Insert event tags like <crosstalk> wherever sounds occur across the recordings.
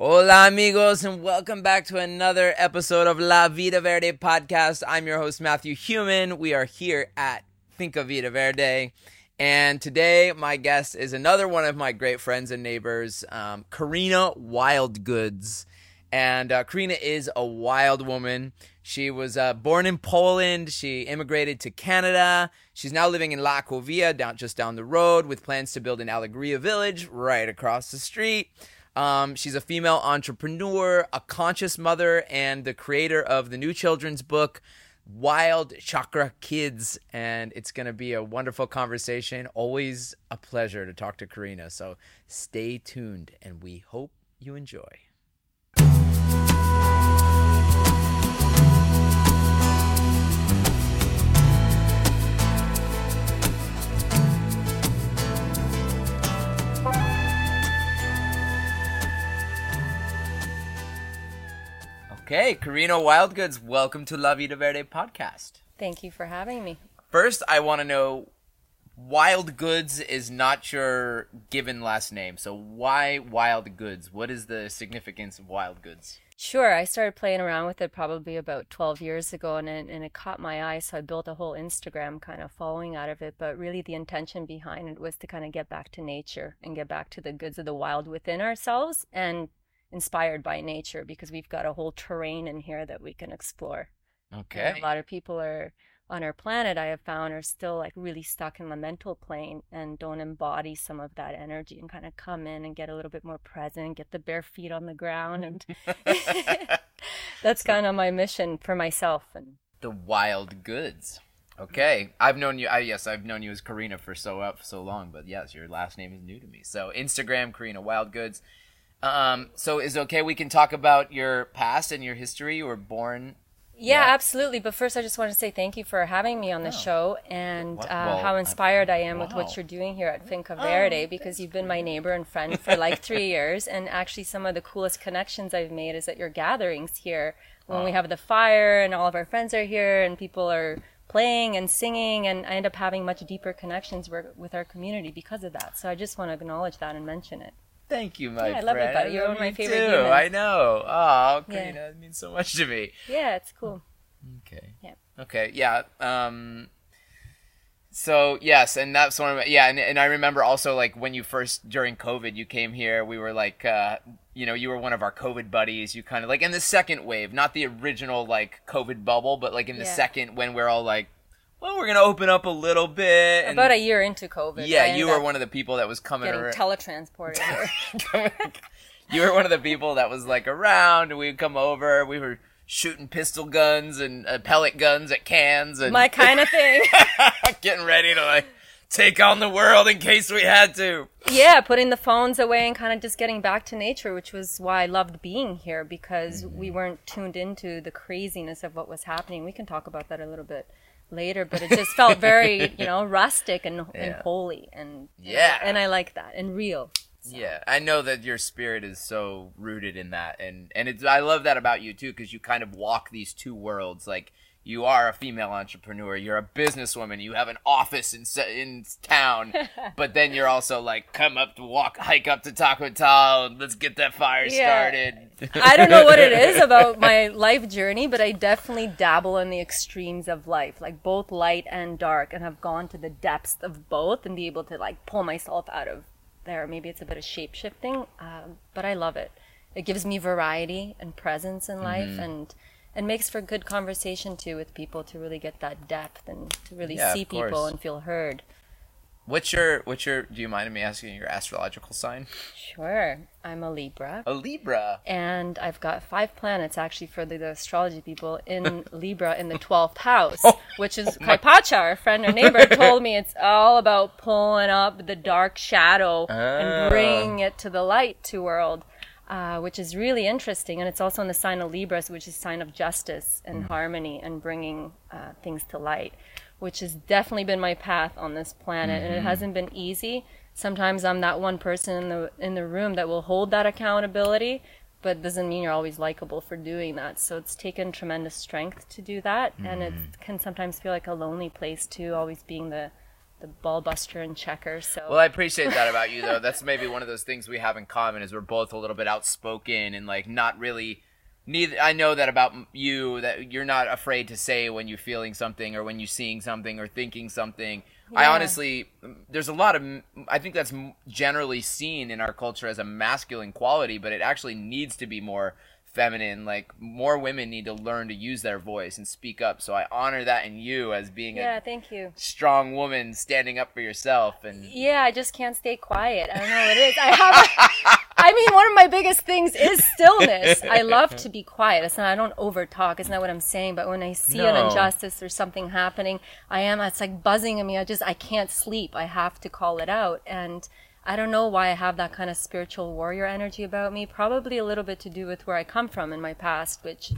Hola, amigos, and welcome back to another episode of La Vida Verde podcast. I'm your host, Matthew Human. We are here at Finca Vida Verde. And today, my guest is another one of my great friends and neighbors, um, Karina Wildgoods. And uh, Karina is a wild woman. She was uh, born in Poland. She immigrated to Canada. She's now living in La Covia, down just down the road, with plans to build an Alegria village right across the street. Um, she's a female entrepreneur, a conscious mother, and the creator of the new children's book, Wild Chakra Kids. And it's going to be a wonderful conversation. Always a pleasure to talk to Karina. So stay tuned, and we hope you enjoy. Okay, Karina Wildgoods, welcome to La Vida Verde podcast. Thank you for having me. First, I want to know Wild Goods is not your given last name. So why Wild Goods? What is the significance of Wild Goods? Sure, I started playing around with it probably about 12 years ago and it, and it caught my eye. So I built a whole Instagram kind of following out of it. But really, the intention behind it was to kind of get back to nature and get back to the goods of the wild within ourselves and inspired by nature because we've got a whole terrain in here that we can explore. Okay. And a lot of people are on our planet, I have found, are still like really stuck in the mental plane and don't embody some of that energy and kind of come in and get a little bit more present, get the bare feet on the ground. And <laughs> <laughs> that's kind of my mission for myself. And the Wild Goods. Okay, I've known you. I, yes, I've known you as Karina for so uh, up so long, but yes, your last name is new to me. So Instagram, Karina Wild Goods. Um, so is it okay we can talk about your past and your history? You were born. yeah, Yeah. absolutely. But first, I just want to say thank you for having me on the Oh. show and uh, well, how inspired I am with what you're doing here at Finca Verde because you've been my neighbor and friend for like <laughs> three years. And actually, some of the coolest connections I've made is at your gatherings here when we have the fire and all of our friends are here and people are playing and singing. And I end up having much deeper connections with our community because of that. So I just want to acknowledge that and mention it. Thank you, my Yeah, I love it, friend. buddy. You're one of my you favorite too. humans. I know. Oh, Yeah. Karina, it means so much to me. Yeah, it's cool. Okay. Yeah. Okay. Yeah. Um. So yes, and that's one of my, yeah, and, and I remember also like when you first during COVID you came here, we were like, uh, you know, you were one of our COVID buddies. You kind of like in the second wave, not the original like COVID bubble, but like in the Yeah. second when we're all like, well, we're gonna open up a little bit. And, About a year into COVID. Yeah, you were one of the people that was coming getting around. teletransported here. <laughs> <laughs> you were one of the people that was like around. and We'd come over. We were shooting pistol guns and uh, pellet guns at cans and my kind of thing. <laughs> getting ready to like take on the world in case we had to. yeah, putting the phones away and kind of just getting back to nature, which was why I loved being here because Mm-hmm. we weren't tuned into the craziness of what was happening. We can talk about that a little bit later, but it just felt very, <laughs> you know, rustic and, and holy and Yeah. and I like that and real. Yeah, I know that your spirit is so rooted in that, and and it's I love that about you too because you kind of walk these two worlds. Like you are a female entrepreneur, you're a businesswoman, you have an office in in town, <laughs> but then you're also like come up to walk, hike up to Taco Tal, let's get that fire Yeah. started. I don't know what it is about my life journey, but I definitely dabble in the extremes of life, like both light and dark, and have gone to the depths of both and be able to like pull myself out of there. Maybe it's a bit of shape shifting, um, but I love it. It gives me variety and presence in life, Mm-hmm. and and makes for good conversation too with people to really get that depth and to really Yeah, see people course. and feel heard. What's your what's your? Do you mind me asking your astrological sign? Sure, I'm a Libra. A Libra. and I've got five planets actually for the, the astrology people in <laughs> Libra in the 12th house, oh, which is oh Kaipacha, our friend or neighbor, <laughs> told me it's all about pulling up the dark shadow Oh. and ah. bringing it to the light to world. Uh, which is really interesting, and it's also in the sign of Libra, which is sign of justice and harmony and bringing uh, things to light, which has definitely been my path on this planet, and it hasn't been easy. Sometimes I'm that one person in the in the room that will hold that accountability, but doesn't mean you're always likable for doing that. So it's taken tremendous strength to do that, and it can sometimes feel like a lonely place too, always being the the ball buster and checker. So Well, I appreciate that about you, though. That's maybe one of those things we have in common is we're both a little bit outspoken and like not really. Neither I know that about you that you're not afraid to say when you're feeling something or when you're seeing something or thinking something. I honestly, there's a lot of. I think that's generally seen in our culture as a masculine quality, but it actually needs to be more feminine. Like more women need to learn to use their voice and speak up. So I honor that in you as being yeah, a thank you. strong woman standing up for yourself and Yeah, I just can't stay quiet. I don't know what it is. I have. <laughs> I mean, one of my biggest things is stillness. I love to be quiet. It's not. I don't over talk. It's not what I'm saying. But when I see an injustice or something happening, I am. It's like buzzing in me. I just. I can't sleep. I have to call it out. And I don't know why I have that kind of spiritual warrior energy about me. Probably a little bit to do with where I come from in my past, which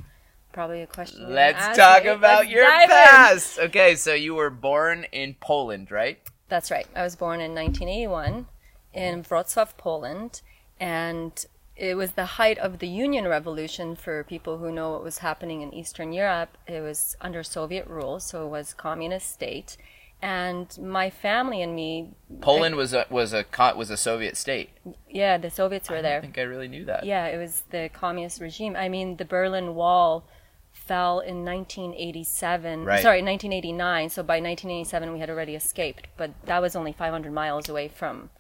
probably a question. Let's talk me. about Let's your dive in. past. Okay, so you were born in Poland, right? That's right. I was born in 1981 in Wrocław, Poland, and it was the height of the Union Revolution for people who know what was happening in Eastern Europe. It was under Soviet rule, so it was communist state. And my family and me, Poland was a was a was a Soviet state. yeah, the Soviets were I there. I think I really knew that. Yeah, it was the communist regime. I mean, the Berlin Wall fell in 1987. Right. Sorry, 1989. So by 1987, we had already escaped. But that was only 500 miles away from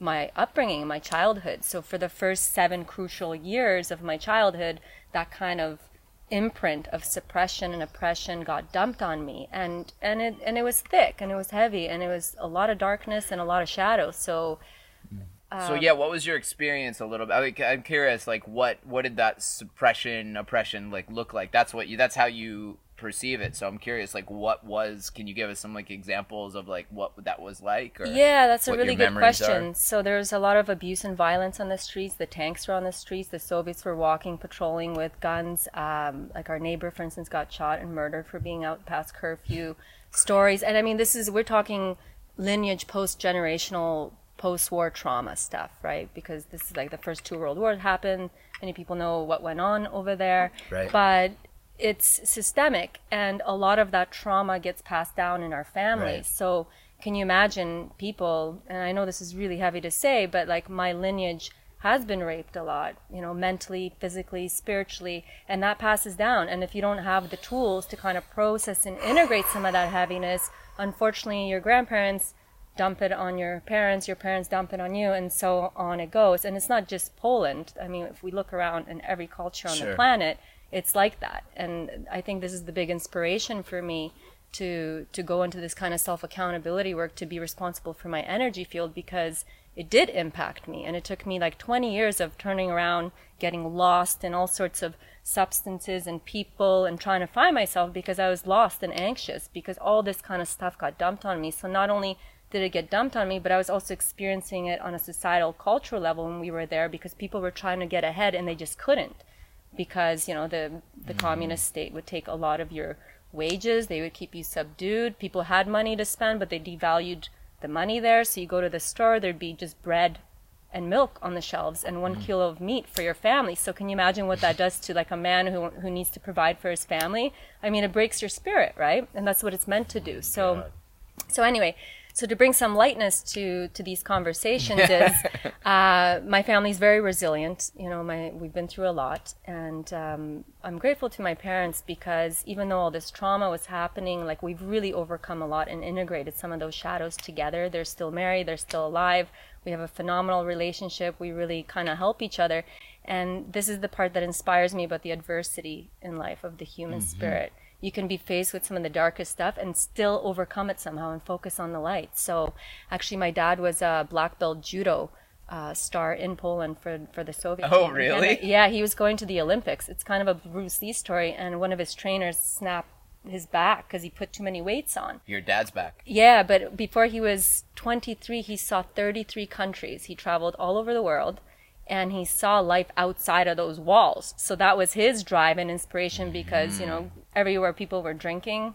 my upbringing, my childhood. So for the first seven crucial years of my childhood, that kind of imprint of suppression and oppression got dumped on me and and it and it was thick and it was heavy and it was a lot of darkness and a lot of shadow so mm. So uh, yeah, what was your experience a little bit? I mean, I'm curious, like what what did that suppression oppression like look like? That's what you that's how you perceive it. So I'm curious, like what was? Can you give us some like examples of like what that was like? Or Yeah, that's a really good question. are? So there's a lot of abuse and violence on the streets. The tanks were on the streets. The Soviets were walking, patrolling with guns. Um, like our neighbor, for instance, got shot and murdered for being out past curfew. Stories, and I mean, this is we're talking lineage, post generational, post war trauma stuff, right? Because this is like the first two world wars happened. Many people know what went on over there, Right. but it's systemic, and a lot of that trauma gets passed down in our families. Right. So can you imagine people, and I know this is really heavy to say, but like my lineage has been raped a lot, you know, mentally, physically, spiritually, and that passes down. And if you don't have the tools to kind of process and integrate some of that heaviness, unfortunately, your grandparents dump it on your parents, your parents dump it on you, and so on it goes. And it's not just Poland. I mean, if we look around in every culture on Sure. the planet, it's like that. And I think this is the big inspiration for me to to go into this kind of self accountability work to be responsible for my energy field because it did impact me. And it took me like 20 years of turning around getting lost in all sorts of substances and people and trying to find myself because I was lost and anxious because all this kind of stuff got dumped on me. So not only did it get dumped on me but I was also experiencing it on a societal cultural level when we were there because people were trying to get ahead and they just couldn't because you know the the mm-hmm. communist state would take a lot of your wages. They would keep you subdued. People had money to spend but they devalued the money there. So you go to the store there'd be just bread and milk on the shelves and one mm-hmm. kilo of meat for your family. So can you imagine what that does to like a man who who needs to provide for his family? I mean it breaks your spirit right? And that's what it's meant to do. So so anyway so to bring some lightness to to these conversations <laughs> is uh, my family's very resilient. You know my we've been through a lot. And um, i'm grateful to my parents because even though all this trauma was happening like we've really overcome a lot and integrated some of those shadows together. They're still married. They're still alive. We have a phenomenal relationship. We really kind of help each other. And this is the part that inspires me about the adversity in life of the human spirit you can be faced with some of the darkest stuff and still overcome it somehow and focus on the light. So, actually, my dad was a black belt judo uh, star in Poland for for the Soviet. Union. Oh, really? Yeah, he was going to the Olympics. It's kind of a Bruce Lee story, and one of his trainers snapped his back because he put too many weights on. Your dad's back. Yeah, but before he was 23, he saw 33 countries. He traveled all over the world and he saw life outside of those walls. So that was his drive and inspiration because, you know, everywhere people were drinking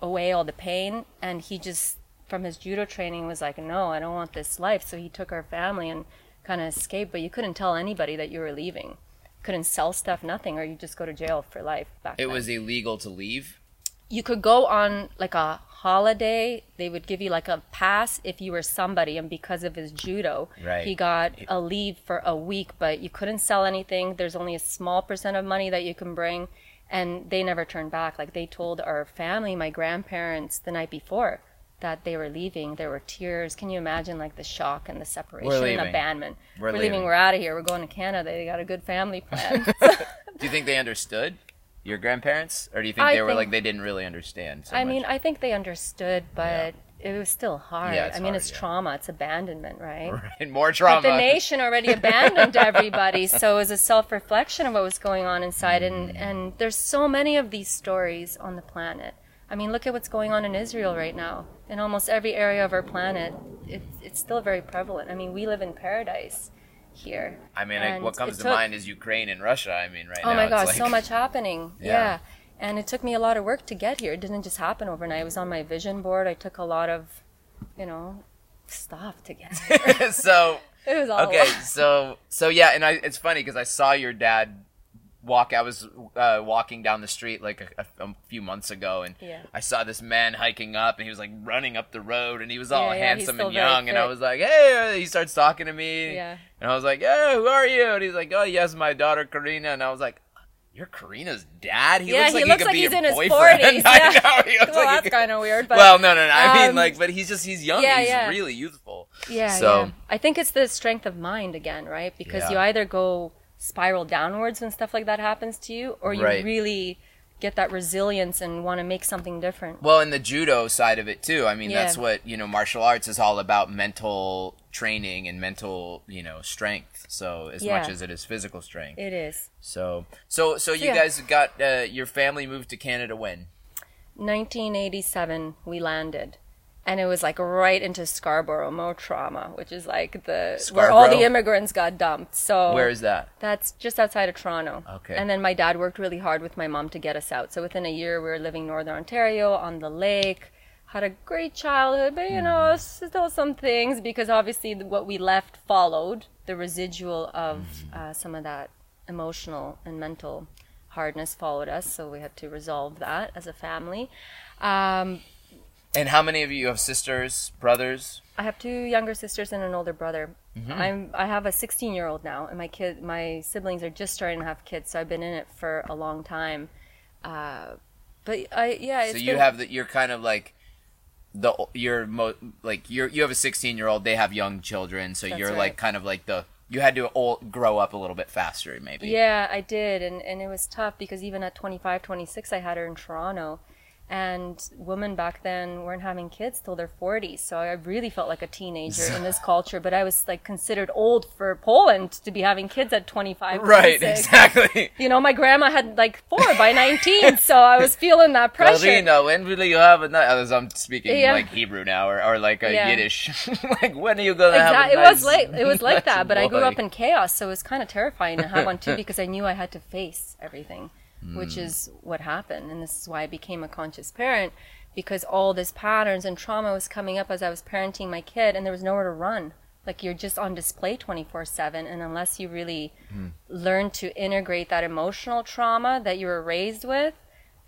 away all the pain and he just from his judo training was like, "No, I don't want this life." So he took our family and kind of escaped, but you couldn't tell anybody that you were leaving. Couldn't sell stuff, nothing, or you just go to jail for life back It then. was illegal to leave. you could go on like a holiday. They would give you like a pass if you were somebody, and because of his judo, Right. he got a leave for a week. But you couldn't sell anything. There's only a small percent of money that you can bring, and they never turned back. Like they told our family, my grandparents, the night before that they were leaving. There were tears. Can you imagine like the shock and the separation and abandonment? We're leaving. leaving. We're out of here. We're going to Canada. They got a good family plan. <laughs> Do you think they understood your grandparents, or do you think I they were think- like they didn't really understand? So I much? mean, I think they understood, but it was still hard. Yeah, I mean, hard, it's yeah. trauma, it's abandonment, right? and <laughs> more But trauma. the nation already abandoned <laughs> everybody, so it was a self-reflection of what was going on inside, and Mm. and there's so many of these stories on the planet. I mean, look at what's going on in Israel right now. In almost every area of our planet, it, it's still very prevalent. I mean, we live in paradise here. I mean, like, what comes to took- mind is Ukraine and Russia. I mean, right Oh now. my gosh, like, so much happening. <laughs> Yeah. Yeah. And it took me a lot of work to get here. It didn't just happen overnight. It was on my vision board. I took a lot of, you know, stuff to get <laughs> here. so <laughs> it was all okay, so so yeah, and I it's funny because I saw your dad walk. I was uh, walking down the street like a, a, few months ago, and Yeah. I saw this man hiking up, and he was like running up the road, and he was all Yeah, handsome and young, and I was like, hey, he starts talking to me, Yeah. and I was like, yeah, who are you? And he's like, oh yes, my daughter Karina, and I was like. You're Karina's dad. He Yeah, looks he like looks he could like be he's in his boyfriend. 40s, <laughs> I yeah. know. He looks Well, like that's kind of weird, but well, no, no, no. I mean, um, like, but he's just he's young. yeah, he's yeah. really youthful. yeah, So yeah. I think it's the strength of mind again, right? Because you either go spiral downwards when stuff like that happens to you, or you Right. really get that resilience and want to make something different. Well, and the judo side of it too. I mean, Yeah. that's what you know. Martial arts is all about mental training and mental, you know, strength. So as much as it is physical strength. It is. So, so, so you yeah. guys got uh, your family moved to Canada when? 1987 we landed and it was like right into Scarborough Mo trauma which is like the where all the immigrants got dumped so Where is that? that's just outside of Toronto Okay. and then my dad worked really hard with my mom to get us out so within a year we were living northern Ontario on the lake had a great childhood but you know Mm-hmm. still some things because obviously what we left followed the residual of Mm-hmm. uh, some of that emotional and mental hardness followed us so we had to resolve that as a family um, And how many of you have sisters, brothers? I have two younger sisters and an older brother. Mm-hmm. I'm I have a 16 year old now, and my kid, my siblings are just starting to have kids, so I've been in it for a long time. Uh, but I yeah, it's so you been- have that. You're kind of like the you're mo- like you're you have a 16 year old. They have young children, so That's you're right. like kind of like the you had to old, grow up a little bit faster, maybe. Yeah, I did, and and it was tough because even at 25, 26, I had her in Toronto, and women back then weren't having kids till their 40s, so I really felt like a teenager <laughs> in this culture. But I was like considered old for Poland to be having kids at 25, Right. 26. Exactly. <laughs> You know, my grandma had like four by 19, so I was feeling that pressure. you know when will you have a nice? As I'm speaking Yeah. like Hebrew now, or, or like a Yeah. Yiddish. <laughs> like when are you gonna have? Exactly. A It nice, was like it was like that, but I grew up in chaos, so it was kind of terrifying to have one too because I knew I had to face everything, Hmm. which is what happened, and this is why I became a conscious parent because all this patterns and trauma was coming up as I was parenting my kid, and there was nowhere to run. Like you're just on display 24/7, and unless you really Hmm. learn to integrate that emotional trauma that you were raised with,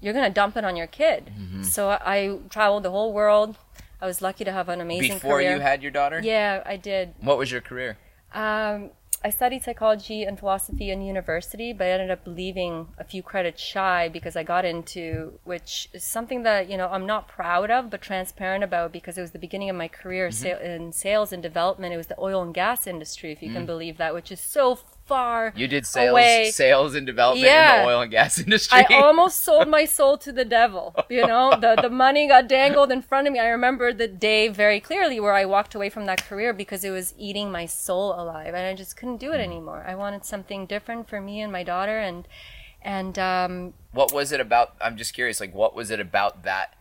you're gonna dump it on your kid. Mm-hmm. So I, I traveled the whole world. I was lucky to have an amazing Before career. you had your daughter. Yeah, I did. What was your career? Um, I studied psychology and philosophy in university, but I ended up leaving a few credits shy because I got into, which is something that you know I'm not proud of, but transparent about because it was the beginning of my career Mm-hmm. in sales and development. It was the oil and gas industry, if you can believe that, which is so far. You did sales, away. sales and development in the oil and gas <laughs> industry. I almost sold my <laughs> soul to the devil. You know, the the money got dangled in front of me. I remember the day very clearly where I walked away from that career because it was eating my soul alive, and I just couldn't do it anymore. I wanted something different for me and my daughter, and and um, what was it about? I'm just curious. Like, what was it about that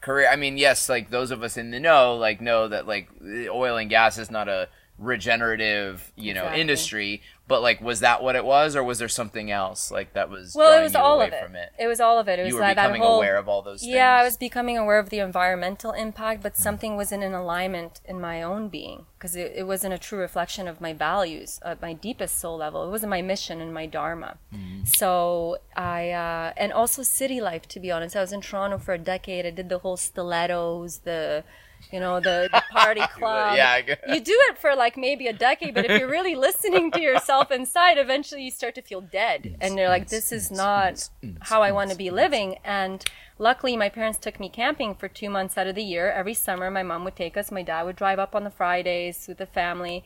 career? I mean, yes, like those of us in the know, like know that like oil and gas is not a regenerative, you know, Exactly. industry. But like, was that what it was, or was there something else like that was? well, it was all of it. From it. It was all of it. It was You were like that becoming whole aware of all those things. Yeah, I was becoming aware of the environmental impact, but something wasn't in alignment in my own being because it, it wasn't a true reflection of my values at my deepest soul level. It wasn't my mission and my dharma. Mm. So I, uh, and also city life, to be honest. I was in Toronto for a decade. I did the whole stilettos, the, you know, the, the party <laughs> club. Yeah, You do it for like maybe a decade, but if you're really <laughs> listening to yourself inside, eventually you start to feel dead. And you're like, this is not how I want to be living. And luckily, my parents took me camping for two months out of the year. Every summer, my mom would take us. My dad would drive up on the Fridays with the family.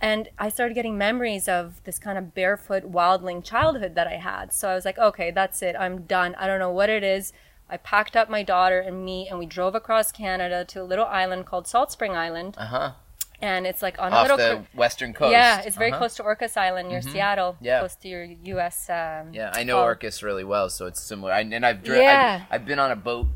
And I started getting memories of this kind of barefoot wildling childhood that I had. So I was like, okay, that's it. I'm done. I don't know what it is. I packed up my daughter and me, and we drove across Canada to a little island called Salt Spring Island. Uh huh. And it's like on a little. the co- western coast. yeah, it's very Uh-huh. close to Orcas Island near Seattle, Yeah. close to your U.S. Um, Yeah, I know Oh. Orcas really well, so it's similar. I, and I've, dri- Yeah. I've I've been on a boat.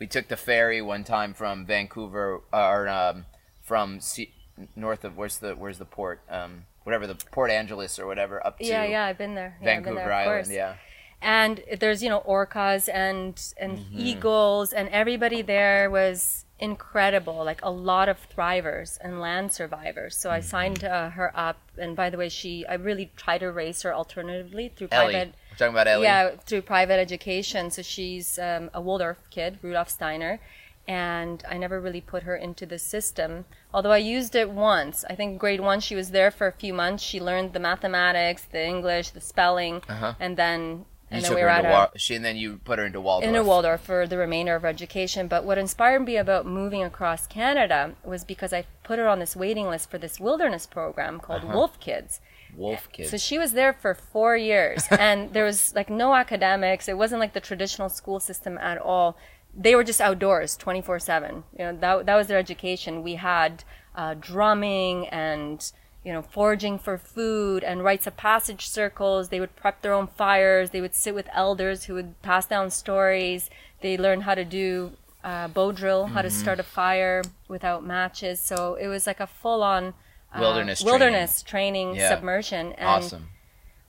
We took the ferry one time from Vancouver, or um, from C- north of where's the where's the port, um, whatever the Port Angeles or whatever, up to Yeah, yeah, I've been there. Yeah, I've been Vancouver there, Island. course. Yeah, and there's you know orcas and and Mm-hmm. eagles and everybody there was incredible like a lot of thrivers and land survivors so i Mm-hmm. signed uh, her up and by the way she i really tried to raise her alternatively through Ellie. private We're talking about Ellie. yeah through private education so she's um, a waldorf kid rudolf steiner and i never really put her into the system although i used it once i think grade one she was there for a few months she learned the mathematics the english the spelling Uh-huh. and then and then we were into at a, she, and then you put her into Waldorf. in a Waldorf for the remainder of her education. But what inspired me about moving across Canada was because I put her on this waiting list for this wilderness program called Wolf Kids. Wolf kids. So she was there for four years, <laughs> and there was like no academics. It wasn't like the traditional school system at all. They were just outdoors, twenty four seven. You know that that was their education. We had uh, drumming and you know foraging for food and rites of passage circles. They would prep their own fires. They would sit with elders who would pass down stories. They learned how to do uh, bow drill, how to start a fire without matches. So it was like a full on. Uh, Wilderness training. wilderness training, Yeah. submersion, and awesome.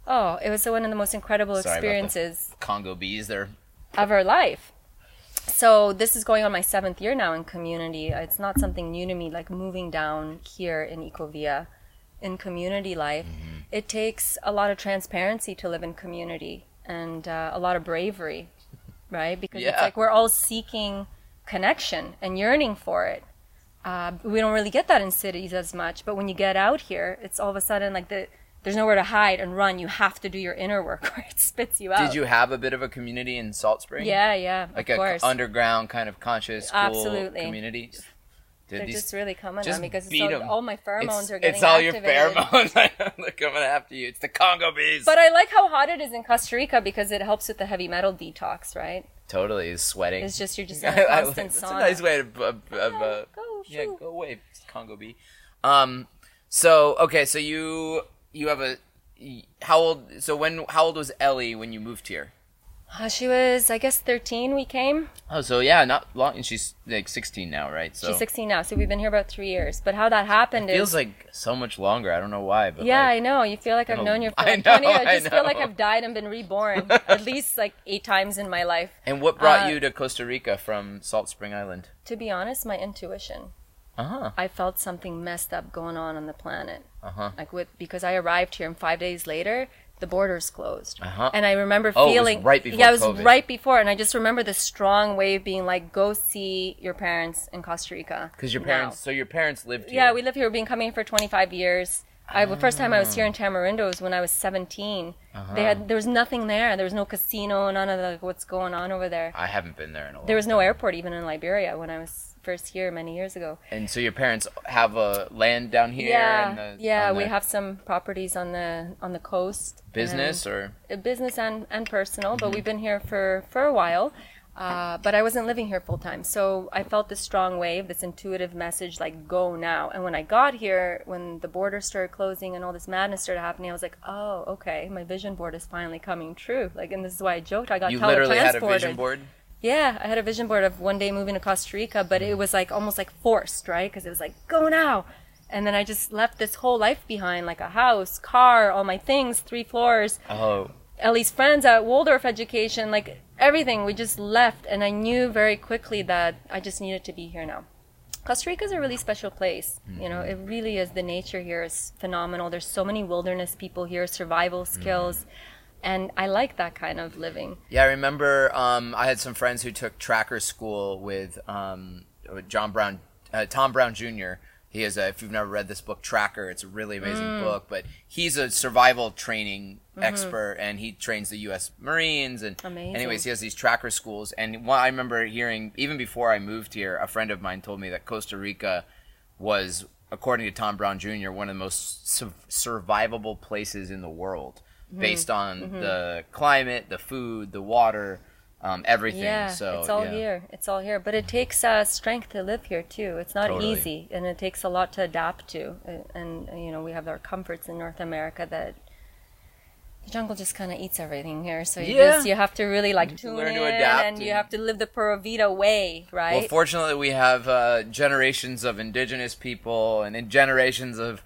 Oh, it was one of the most incredible Sorry experiences Congo bees. They're of our life. So this is going on my seventh year now in community. It's not something new to me, like moving down here in Ecovia, in community life. Mm-hmm. It takes a lot of transparency to live in community and uh, a lot of bravery, right? Because it's like we're all seeking connection and yearning for it. Uh, we don't really get that in cities as much, but when you get out here, it's all of a sudden like the there's nowhere to hide and run. You have to do your inner work, <laughs> or it spits you out. Did you have a bit of a community in Salt Spring? Yeah, yeah, Like of a course. underground kind of conscious, cool Absolutely. community. Did They're just really coming just on because it's all, all my pheromones it's, are getting it's all activated. your pheromones. <laughs> They're coming after you. It's the Congo bees. But I like how hot it is in Costa Rica because it helps with the heavy metal detox, right? totally is sweating. It's just you're just <laughs> in a constant That's sauna. a nice way of, of, of uh, Go, yeah, go away, Congo bee. Um, so okay, so you you have a how old? So when how old was Ellie when you moved here? Uh, she was, I guess, 13. We came. Oh, so yeah, not long. And she's like 16 now, right? So She's 16 now, so we've been here about three years. But how that happened it feels is, like so much longer. I don't know why, but yeah, like, I know. You feel like I've known you for <laughs> I know, 20. I I just feel like. I've died and been reborn <laughs> at least like eight times in my life. And what brought Uh, you to Costa Rica from Salt Spring Island? To be honest, my intuition. Uh huh. I felt something messed up going on on the planet. Uh huh. Like with because I arrived here and five days later the borders closed. Uh-huh. And I remember Oh, feeling right before Yeah, it was COVID. right before and I just remember the strong wave being like go see your parents in Costa Rica. Because your now." parents, so your parents lived here. Yeah, we live here. We've been coming here for 25 years. I, the first time I was here in Tamarindo was when I was 17. Uh-huh. They had there was nothing there. There was no casino, none of the like, what's going on over there. I haven't been there in a while. There was no airport even in Liberia when I was first here many years ago. And so your parents have a land down here. yeah, and the, yeah, we have some properties on the on the coast. business or uh, business and, and personal, Mm-hmm. but we've been here for, for a while. Uh, but I wasn't living here full time. So I felt this strong wave, this intuitive message like, go now. And when I got here, when the borders started closing and all this madness started happening, I was like, oh, okay, my vision board is finally coming true. Like, and this is why I joked. I got you literally had a vision board. Yeah, I had a vision board of one day moving to Costa Rica, but it mm. was like almost like forced, right? Because it was like, go now. and then I just left this whole life behind, like a house, car, all my things, three floors. Oh, Ellie's friends at Waldorf Education, like everything, we just left. And I knew very quickly that I just needed to be here now. Costa Rica is a really special place. You know, mm-hmm. it really is. The nature here is phenomenal. There's so many wilderness people here, survival skills. Mm. And I like that kind of living. Yeah, I remember um, I had some friends who took tracker school with um, John Brown, uh, Tom Brown Jr. He is a, if you've never read this book, Tracker, it's a really amazing Mm. book. But he's a survival training Mm-hmm. expert, and he trains the U.S. Marines. And Amazing. anyways, he has these tracker schools. And what I remember hearing, even before I moved here, a friend of mine told me that Costa Rica was, according to Tom Brown Jr., one of the most su- survivable places in the world, Mm-hmm. based on the climate, the food, the water, um, everything. Yeah, so it's all yeah. here. It's all here. But it takes uh, strength to live here too. It's not Totally. easy, and it takes a lot to adapt to. And, you know, we have our comforts in North America that the jungle just kind of eats everything here. So you Yeah. just you have to really like tune learn in, to adapt and you have to live the Pura Vida way, right? Well, fortunately, we have uh, generations of indigenous people and generations of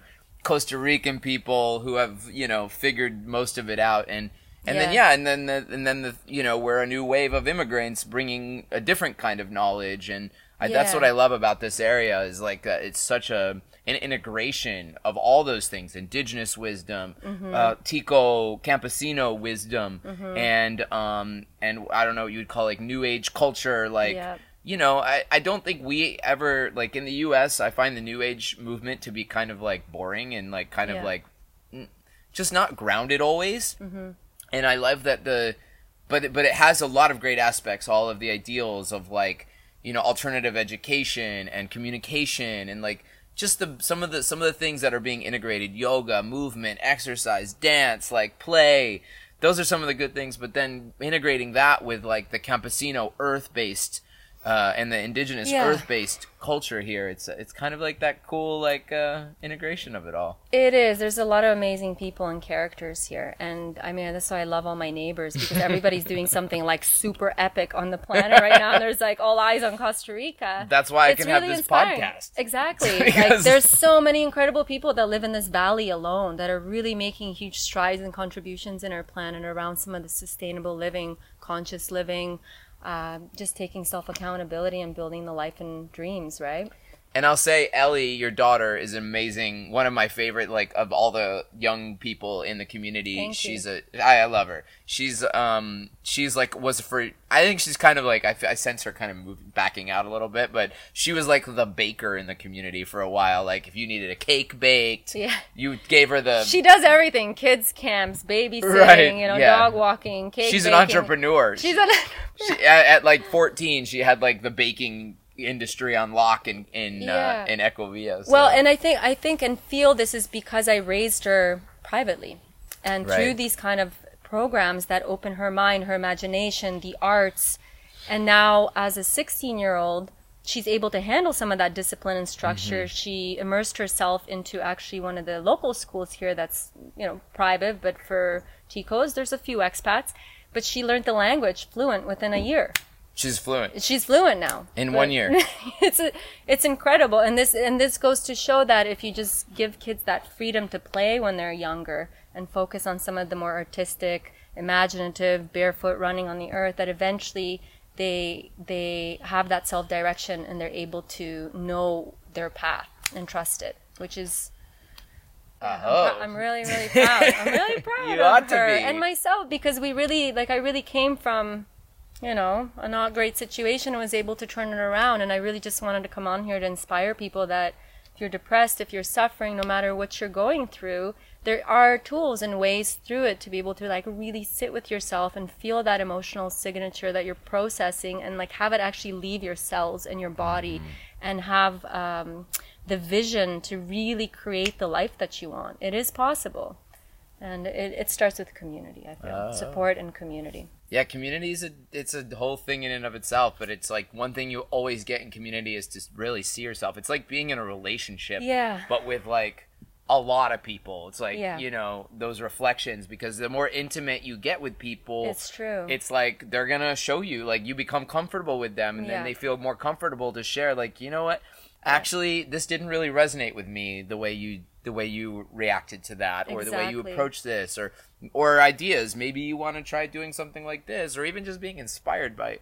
Costa Rican people who have, you know, figured most of it out, and and then Yeah. yeah, and then the, and then the you know we're a new wave of immigrants bringing a different kind of knowledge, and I, that's what I love about this area is like uh, it's such a an integration of all those things indigenous wisdom Mm-hmm. uh, tico campesino wisdom and um and i don't know what you'd call like new age culture like Yep. You know, I, I don't think we ever like in the U.S. I find the New Age movement to be kind of like boring and like kind Yeah. of like just not grounded always. Mm-hmm. And I love that the, but it- but it has a lot of great aspects. All of the ideals of like you know alternative education and communication and like just the some of the some of the things that are being integrated: yoga, movement, exercise, dance, like play. Those are some of the good things. But then integrating that with like the campesino earth based uh, and the indigenous Yeah. earth-based culture here. It's it's kind of like that cool like uh, integration of it all. It is. There's a lot of amazing people and characters here. And I mean, that's why I love all my neighbors because everybody's doing <laughs> something like super epic on the planet right now. And there's like all eyes on Costa Rica. That's why I It's can have this inspiring. podcast. Exactly. <laughs> like there's so many incredible people that live in this valley alone that are really making huge strides and contributions in our planet around some of the sustainable living, conscious living, uh, just taking self accountability and building the life and dreams, right? And I'll say Ellie, your daughter, is amazing. One of my favorite, like of all the young people in the community. Thank you. she's a I, I love her. She's um she's like was for I think she's kind of like I sense her kind of moving backing out a little bit, but she was like the baker in the community for a while. Like if you needed a cake baked, Yeah. you gave her the. She does everything kids camps, babysitting, Right, you know, yeah. dog walking, cake she's an entrepreneur. She's an <laughs> she, at, at like 14 she had like the baking industry on lock in in Yeah. uh, in Ecovia. So. Well, and I think I think and feel this is because I raised her privately, and through these kind of programs that open her mind, her imagination, the arts, and now as a 16 year old, she's able to handle some of that discipline and structure. Mm-hmm. She immersed herself into actually one of the local schools here that's you know private, but for Ticos, there's a few expats. But she learned the language fluent within a year. She's fluent She's fluent now in one year. <laughs> it's a, it's incredible and this and this goes to show that if you just give kids that freedom to play when they're younger and focus on some of the more artistic imaginative barefoot running on the earth that eventually they they have that self-direction and they're able to know their path and trust it which is I'm, Oh. I'm really really proud i'm really <laughs> proud You of ought to her be. and myself because we really like i really came from you know, a not great situation and was able to turn it around. And I really just wanted to come on here to inspire people that if you're depressed, if you're suffering, no matter what you're going through, there are tools and ways through it to be able to like really sit with yourself and feel that emotional signature that you're processing and like have it actually leave your cells and your body and have um, the vision to really create the life that you want. It is possible. And it, it starts with community, I feel. Oh. Support and community. Yeah, community is a it's a whole thing in and of itself, but it's like one thing you always get in community is to really see yourself. It's like being in a relationship, Yeah. but with like a lot of people. It's like Yeah. you know those reflections because the more intimate you get with people, It's true. It's like they're gonna show you like you become comfortable with them, and Yeah. then they feel more comfortable to share. Like you know what. Actually this didn't really resonate with me the way you the way you reacted to that or the way you Exactly. approach this or or ideas maybe you want to try doing something like this or even just being inspired by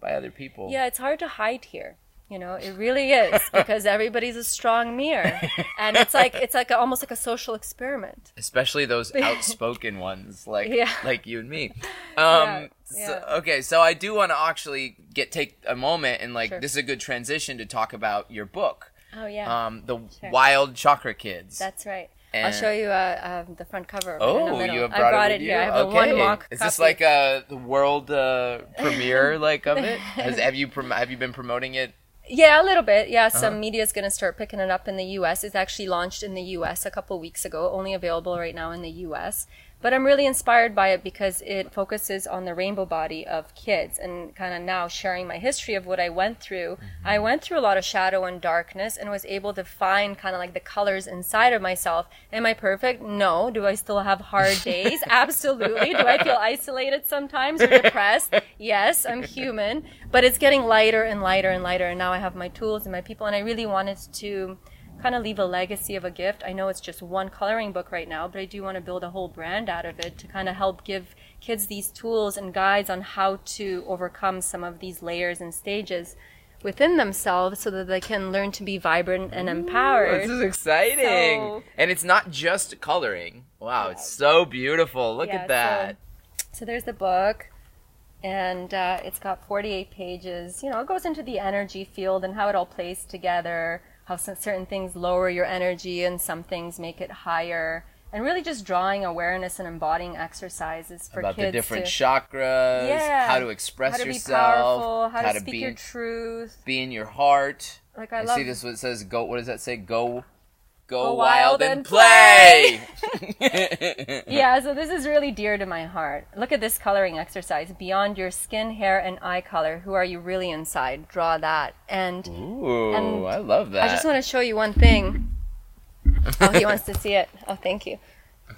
by other people Yeah, it's hard to hide here. You know, it really is <laughs> because everybody's a strong mirror, and it's like it's like a, almost like a social experiment. especially those <laughs> outspoken ones like Yeah. like you and me <laughs> um Yeah, So, yeah. okay so i do want to actually get take a moment and like Sure. this is a good transition to talk about your book Oh yeah, um the Sure. wild chakra kids that's right. And- I'll show you uh, uh, the front cover. Oh, you have I brought, brought it, it here. I have okay. a one mock Is this copy. like uh the world uh, premiere like of it? Has, have you prom- have you been promoting it? Yeah, a little bit. Yeah, Uh-huh. some media is going to start picking it up in the U.S. It's actually launched in the U.S. a couple weeks ago, only available right now in the U.S. But I'm really inspired by it because it focuses on the rainbow body of kids and kind of now sharing my history of what I went through. Mm-hmm. I went through a lot of shadow and darkness and was able to find kind of like the colors inside of myself. Am I perfect? No. Do I still have hard <laughs> days? Absolutely. Do I feel isolated sometimes or depressed? <laughs> Yes, I'm human. But it's getting lighter and lighter and lighter. And now I have my tools and my people. And I really wanted to kind of leave a legacy of a gift. I know it's just one coloring book right now, but I do want to build a whole brand out of it to kind of help give kids these tools and guides on how to overcome some of these layers and stages within themselves so that they can learn to be vibrant and empowered. This is exciting, So- and it's not just coloring. Wow, it's so beautiful. Look Yeah, at that. So there's the book, and uh, it's got 48 pages. You know, it goes into the energy field and how it all plays together, how certain things lower your energy and some things make it higher, and really just drawing awareness and embodying exercises for About kids the different to, chakras, yeah, how to express how to be yourself, powerful, how, to speak be your truth. be in your heart. Like I, I, love see this. What it says? Go. What does that say? Go. Go, Go wild, wild and and play. <laughs> yeah, so this is really dear to my heart. Look at this coloring exercise. Beyond your skin, hair, and eye color, who are you really inside? Draw that. And Ooh, And I love that. I just want to show you one thing. Oh, he wants to see it. Oh, thank you.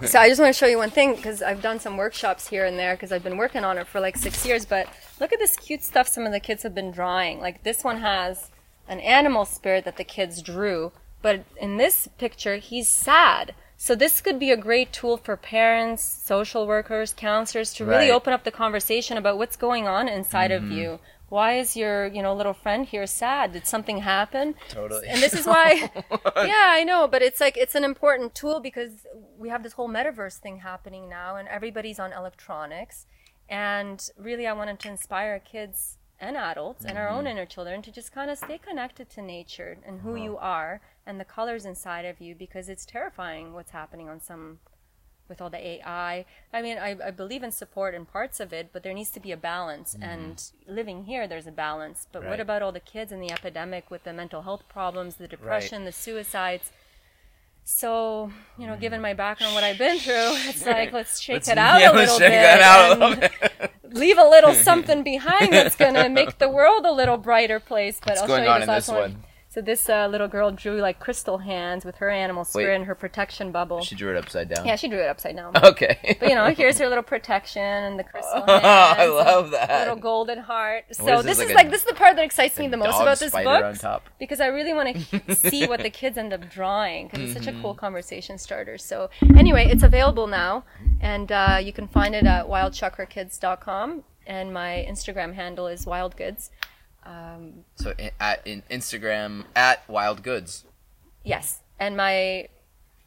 So I just want to show you one thing because I've done some workshops here and there because I've been working on it for like six years. But look at this cute stuff some of the kids have been drawing. Like this one has an animal spirit that the kids drew, but in this picture he's sad. So this could be a great tool for parents, social workers, counselors to really Right. open up the conversation about what's going on inside of mm-hmm. you. Why is your, you know, little friend here sad? Did something happen? Totally. And this is why <laughs> yeah, I know, but it's like it's an important tool because we have this whole metaverse thing happening now, and everybody's on electronics. And really, I wanted to inspire kids and adults and our own mm-hmm. inner children to just kind of stay connected to nature and who uh-huh. you are and the colors inside of you because it's terrifying what's happening on some with all the AI. I mean, I, I believe in support in parts of it, but there needs to be a balance. Mm-hmm. And living here, there's a balance. But Right. what about all the kids and the epidemic with the mental health problems, the depression, the suicides? So, you know, given my mm-hmm. background, what I've been through, <laughs> it's like let's shake Let's- it out yeah, a let's little shake bit. that out a little bit. <laughs> leave a little <laughs> something behind that's going to make the world a little brighter place. But What's I'll going show you on this in last this one? So this uh, little girl drew like crystal hands with her animal spirit Wait. and her protection bubble. She drew it upside down. Yeah, she drew it upside down. Okay. But you know, <laughs> here's her little protection and the crystal <laughs> hands. I love that. Little golden heart. So is this, this, is like like this is the part that excites me the most about this book because I really want to <laughs> see what the kids end up drawing because it's such a Mm-hmm. cool conversation starter. So anyway, it's available now, and uh, you can find it at wildchakrakids.com, and my Instagram handle is wildgoods. So in, at in Instagram at Wild Goods. Yes, and my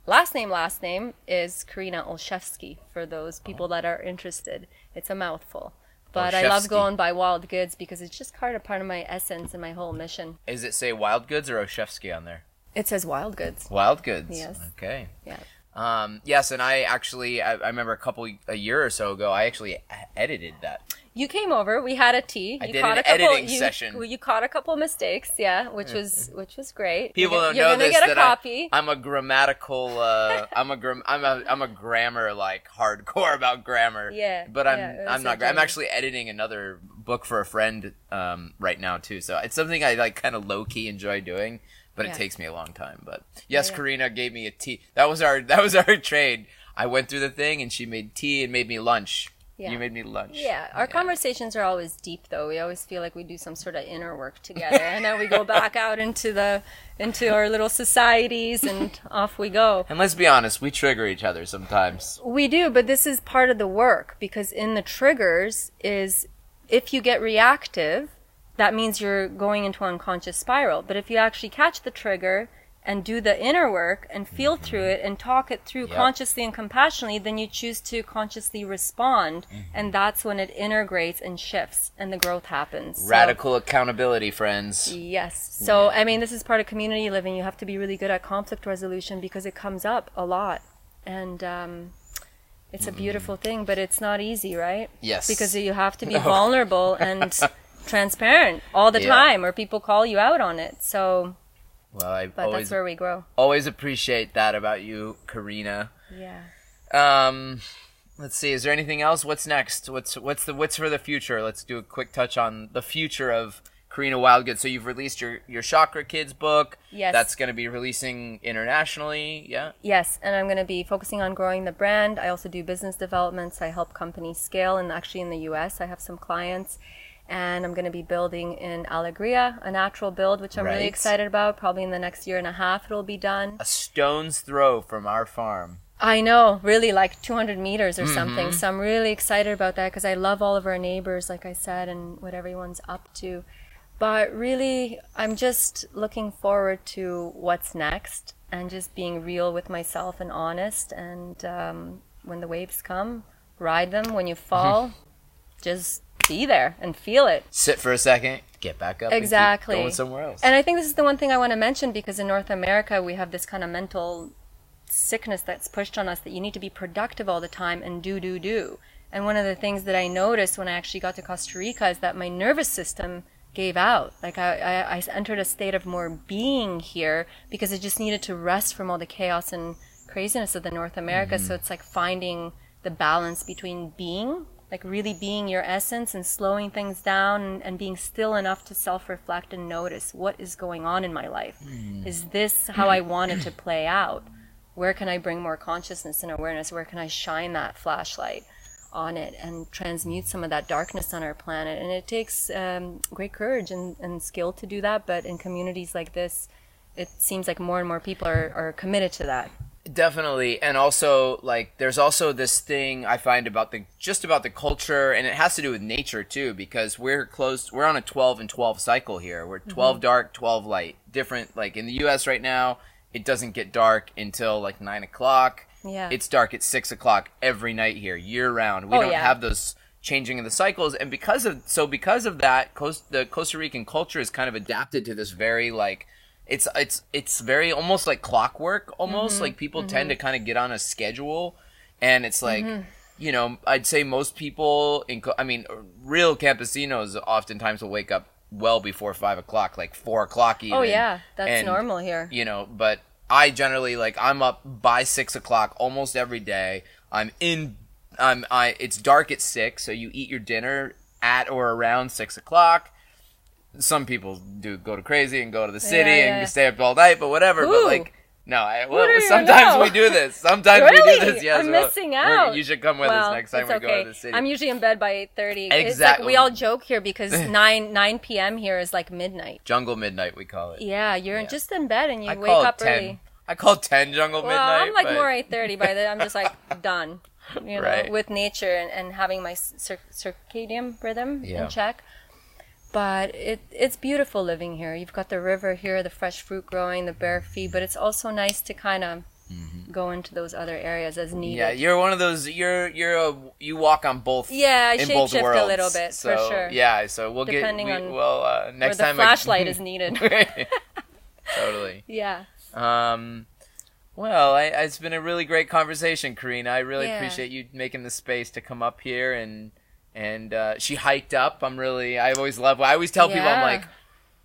last name last name is Karina Olszewski for those people that are interested. It's a mouthful. But I love going by Wild Goods because it's just part of part of my essence and my whole mission. Is it say Wild Goods or Oshevsky on there? It says Wild Goods. Wild Goods. Yes. Okay. Yeah. Um, yes, and I actually I, I remember a couple a year or so ago I actually edited that. You came over. We had a tea. I you did caught an a couple, editing you, session. You caught a couple mistakes, yeah, which was which was great. People you're, don't you're know gonna this get a that copy. I, I'm a grammatical. Uh, I'm a gram. I'm a I'm a grammar like hardcore about grammar. Yeah, But I'm yeah, I'm not. I'm actually editing another book for a friend um, right now too. So it's something I like kind of low key enjoy doing. But Yeah. it takes me a long time. But yes, yeah. Karina gave me a tea. That was our that was our <laughs> trade. I went through the thing and she made tea and made me lunch. Yeah. You made me lunch. Yeah, our conversations are always deep though. We always feel like we do some sort of inner work together and then we go back out into the into our little societies and off we go. And let's be honest, we trigger each other sometimes. We do, but this is part of the work because in the triggers is if you get reactive, that means you're going into an unconscious spiral. But if you actually catch the trigger and do the inner work and feel through it and talk it through Yep. consciously and compassionately, then you choose to consciously respond. And that's when it integrates and shifts and the growth happens. So- Radical accountability, friends. Yes. So, I mean, this is part of community living. You have to be really good at conflict resolution because it comes up a lot. And um, it's a beautiful thing, but it's not easy, right? Yes. Because you have to be <laughs> No. vulnerable and <laughs> transparent all the Yeah. time, or people call you out on it. So, Well, I but always that's where we grow. always appreciate that about you, Karina. Yeah. Um, let's see. Is there anything else? What's next? What's what's the what's for the future? Let's do a quick touch on the future of Karina Wildgood. So you've released your your Chakra Kids book. Yes. That's going to be releasing internationally. Yeah. Yes, and I'm going to be focusing on growing the brand. I also do business developments. I help companies scale, and actually in the U.S., I have some clients. And I'm going to be building in Alegria, a natural build, which I'm Right. really excited about. Probably in the next year and a half, it'll be done. A stone's throw from our farm. I know, really like 200 meters or something. So I'm really excited about that because I love all of our neighbors, like I said, and what everyone's up to. But really, I'm just looking forward to what's next and just being real with myself and honest. And um, when the waves come, ride them. When you fall, just be there and feel it. Sit for a second. Get back up. Exactly. going somewhere else. And I think this is the one thing I want to mention because in North America we have this kind of mental sickness that's pushed on us that you need to be productive all the time and do do do. And one of the things that I noticed when I actually got to Costa Rica is that my nervous system gave out. Like I, I, I entered a state of more being here because I just needed to rest from all the chaos and craziness of the North America. Mm-hmm. So it's like finding the balance between being, like really being your essence and slowing things down and, and being still enough to self reflect and notice what is going on in my life. Is this how I want it to play out? Where can I bring more consciousness and awareness? Where can I shine that flashlight on it and transmute some of that darkness on our planet? And it takes um, great courage and, and skill to do that. But in communities like this, it seems like more and more people are, are committed to that. Definitely, and also like there's also this thing I find about the just about the culture, and it has to do with nature too, because we're close. We're on a 12 and 12 cycle here. We're 12 Mm-hmm. dark, 12 light. Different, like in the U.S. right now, it doesn't get dark until like nine o'clock. Yeah. it's dark at six o'clock every night here, year round. We Oh, don't yeah. have those changing of the cycles, and because of so because of that, Coast, the Costa Rican culture is kind of adapted to this very like it's it's it's very almost like clockwork almost Mm-hmm. like people tend to kind of get on a schedule and it's like Mm-hmm. you know i'd say most people in i mean real campesinos oftentimes will wake up well before five o'clock like four o'clock even Oh, yeah. That's And, normal here. you know but i generally like i'm up by six o'clock almost every day i'm in i'm i it's dark at six so you eat your dinner at or around six o'clock some people do go to crazy and go to the city Yeah, and yeah. stay up all night, but whatever. Who? But like, no, I, well, sometimes know? we do this. Sometimes we do this. Yes, I'm well, missing out. You should come with well, us next time we okay. go to the city. I'm usually in bed by 8:30. It's like Exactly. we all joke here because <laughs> 9 9 p.m. here is like midnight. Jungle midnight, we call it. Yeah, you're just in bed and you I wake up ten. early. I call ten jungle Well, midnight. I'm like but- more 8:30 by then. I'm just like <laughs> done. You know, Right. with nature and, and having my cir- circadian rhythm in check. But it it's beautiful living here. You've got the river here, the fresh fruit growing, the bare feet, but it's also nice to kind of go into those other areas as needed. Mm-hmm. Yeah, you're one of those. You're you're a you walk on both. Yeah, I shapeshift a little bit, for sure. Yeah, so we'll Depending get. We, on well, uh, Where next the time I- flashlight is <laughs> needed. <laughs> totally. yeah. Um, well, I, it's been a really great conversation, Karina. I really Yeah. appreciate you making the space to come up here and and uh, she hiked up. I'm really. I always love. I always tell people I'm like,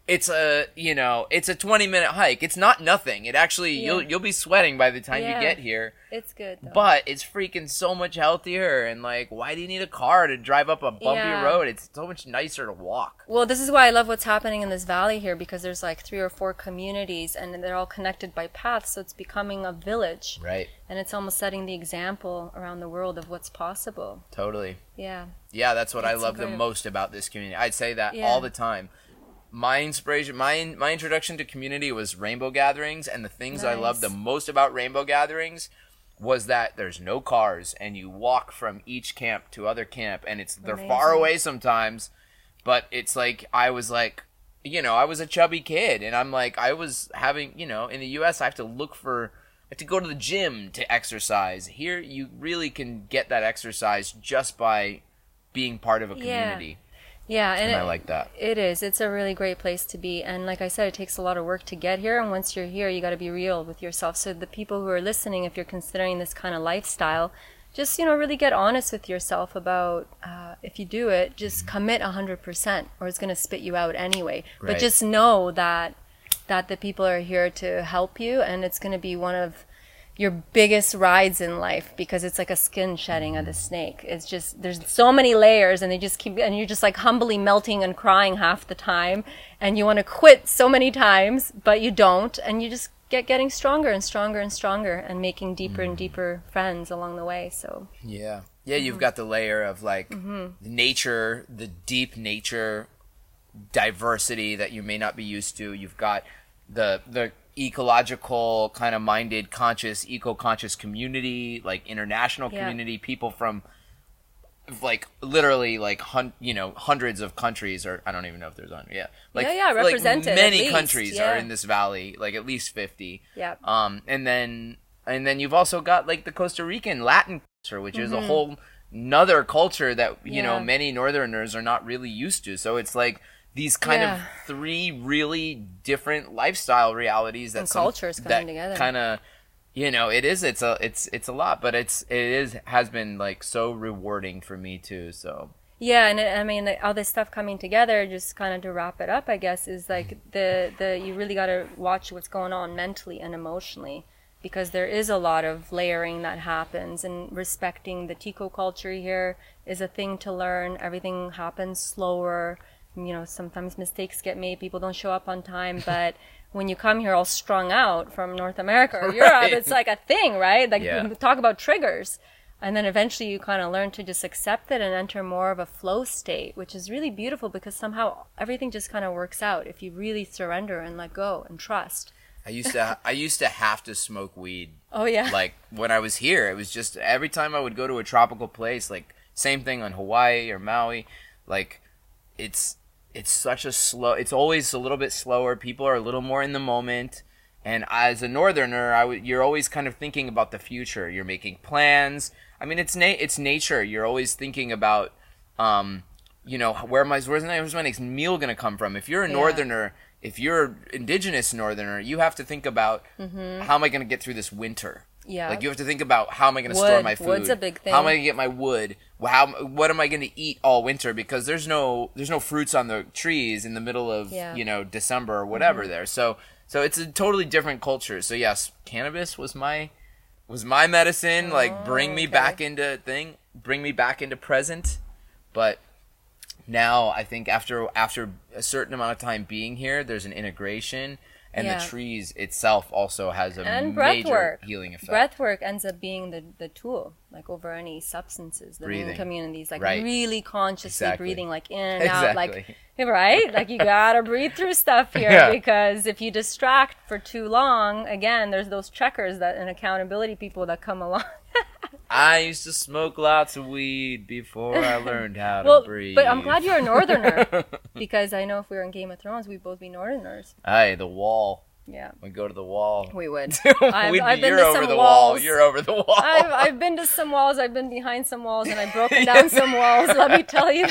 it's a you know it's a 20 minute hike it's not nothing it actually you'll you'll be sweating by the time Yeah. you get here It's good. Though. but it's freaking so much healthier and like why do you need a car to drive up a bumpy Yeah. road it's so much nicer to walk Well, this is why I love what's happening in this valley here because there's like three or four communities and they're all connected by paths, so it's becoming a village. right And it's almost setting the example around the world of what's possible. totally Yeah. yeah that's what i love the most about this community i'd say that Yeah. all the time my inspiration my my introduction to community was rainbow gatherings and the things i love the most about rainbow gatherings was that there's no cars and you walk from each camp to other camp and it's they're far away sometimes but it's like i was like you know i was a chubby kid and i'm like i was having you know in the us i have to look for I have to go to the gym to exercise. Here, you really can get that exercise just by being part of a Yeah. community. Yeah, and, And I it- like that. It is. It's a really great place to be. And like I said, it takes a lot of work to get here. And once you're here, you got to be real with yourself. So the people who are listening, if you're considering this kind of lifestyle, just you know really get honest with yourself about uh, if you do it, just commit hundred percent, or it's going to spit you out anyway. Right. But just know that that the people are here to help you, and it's going to be one of your biggest rides in life because it's like a skin shedding of the snake. It's just there's so many layers and they just keep and you're just like humbly melting and crying half the time and you want to quit so many times but you don't and you just get getting stronger and stronger and stronger and making deeper and deeper friends along the way. So Yeah. Yeah, Mm-hmm. you've got the layer of like nature, the deep nature diversity that you may not be used to. You've got the the ecological kind of minded conscious eco-conscious community, like international Yeah. community, people from like literally like hun- you know hundreds of countries or I don't even know if there's on yeah like Yeah, yeah, like represented, at many countries are in this valley like at least 50 yeah. um, and then and then you've also got like the Costa Rican Latin culture, which is a whole another culture that you know Mm-hmm. Many Northerners are not really used to. So it's like these kind Yeah. of three really different lifestyle realities that And some- cultures coming that together. Kind of, you know, it is. It's a. It's it's a lot, but it's it is has been like so rewarding for me too. So Yeah, and I mean, the, all this stuff coming together, just kind of to wrap it up, I guess, is like the the you really got to watch what's going on mentally and emotionally, because there is a lot of layering that happens, and respecting the Tico culture here is a thing to learn. Everything happens slower. You know, sometimes mistakes get made. People don't show up on time, but <laughs> when you come here all strung out from North America or Europe, it's like a thing, right? Like Yeah. talk about triggers. And then eventually you kind of learn to just accept it and enter more of a flow state, which is really beautiful because somehow everything just kind of works out if you really surrender and let go and trust. I used to I used to have to smoke weed <laughs> Oh, yeah. like when I was here, it was just every time I would go to a tropical place, like same thing on Hawaii or Maui, like it's it's such a slow. It's always a little bit slower. People are a little more in the moment. And as a northerner, I w- you're always kind of thinking about the future. You're making plans. I mean, it's na- it's nature. You're always thinking about, um, you know, where I? Where's, my- where's my next meal gonna come from? If you're a Yeah. northerner, if you're indigenous northerner, you have to think about how am I gonna get through this winter. Mm-hmm. Yeah. Like you have to think about how am I going to store my food? Wood's a big thing. How am I going to get my wood? How what am I going to eat all winter because there's no there's no fruits on the trees in the middle of Yeah. Mm-hmm. you know December or whatever there. So so it's a totally different culture. So yes, cannabis was my was my medicine. like bring me Oh, okay. back into thing, bring me back into present. But now I think after after a certain amount of time being here, there's an integration. And Yeah. the trees itself also has a and major work. healing effect. Breath work ends up being the, the tool, like over any substances. The Breathing. Communities, like Right. really consciously Exactly. breathing, like in and out, like Exactly. <laughs> right. Like you gotta breathe through stuff <laughs> here Yeah. because if you distract for too long, again, there's those checkers that and accountability people that come along. <laughs> I used to smoke lots of weed before I <laughs> learned how to well, breathe. but I'm glad you're a northerner <laughs> because I know if we were in Game of Thrones, we'd both be northerners. Hey, the wall. Yeah, We go to the wall. we would. <laughs> I've, be- I've been you're to over some the wall. walls. You're over the wall. I've, I've been to some walls. I've been behind some walls, and I've broken down some walls. Let me tell you.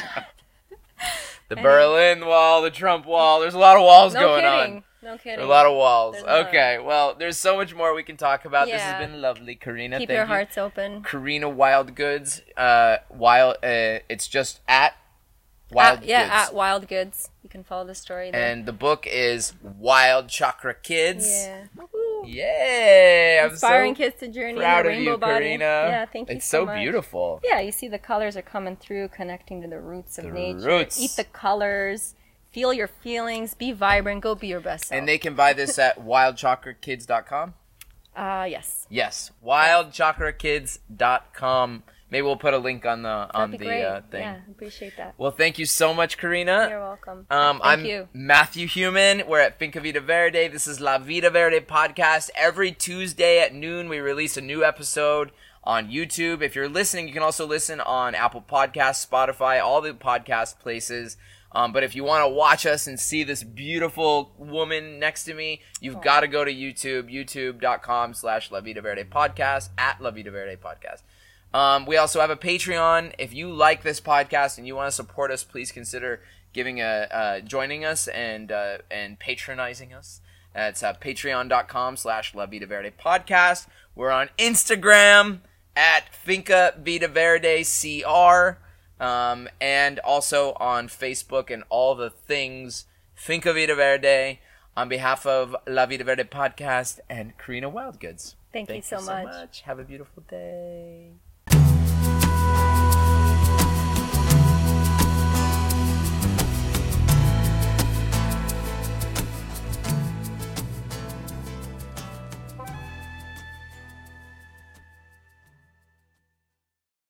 the Berlin Wall, the Trump Wall. There's a lot of walls No going kidding. on. No kidding. a lot of walls. There's. Okay, well, there's so much more we can talk about. This has been lovely, Karina. Keep Thank your you. hearts open. Karina Wildgoods. Uh, wild. Uh, it's just at Wild at, yeah, Goods. at Wild Goods. You can follow the story there. and the book is Wild Chakra Kids. yeah. Woohoo. Yay! I'm Inspiring so kids to journey proud the of rainbow you, body. Karina. Yeah, thank you It's so, so beautiful. Yeah, you see the colors are coming through, connecting to the roots of The nature. roots. Eat the colors, feel your feelings, be vibrant, go be your best self. And they can buy this at <laughs> wildchakrakids.com. uh yes. Yes, wildchakrakids.com. Maybe we'll put a link on the on the great. uh, thing. Yeah, appreciate that. Well, thank you so much, Karina. You're welcome. Um, Thank I'm you. Matthew Human. We're at Finca Vida Verde. This is La Vida Verde podcast. Every Tuesday at noon, we release a new episode on YouTube. If you're listening, you can also listen on Apple Podcasts, Spotify, all the podcast places. Um, but if you want to watch us and see this beautiful woman next to me, you've got to go to YouTube, youtube.com slash La Vida Verde podcast, at La Vida Verde podcast. Um, we also have a Patreon. If you like this podcast and you want to support us, please consider giving a uh, joining us and uh, and patronizing us. It's uh, patreon.com slash La Vida Verde podcast. We're on Instagram at Finca Vida Verde CR um, and also on Facebook and all the things Finca Vida Verde on behalf of La Vida Verde podcast and Karina Wildgoods. Thank you so much. Have a beautiful day.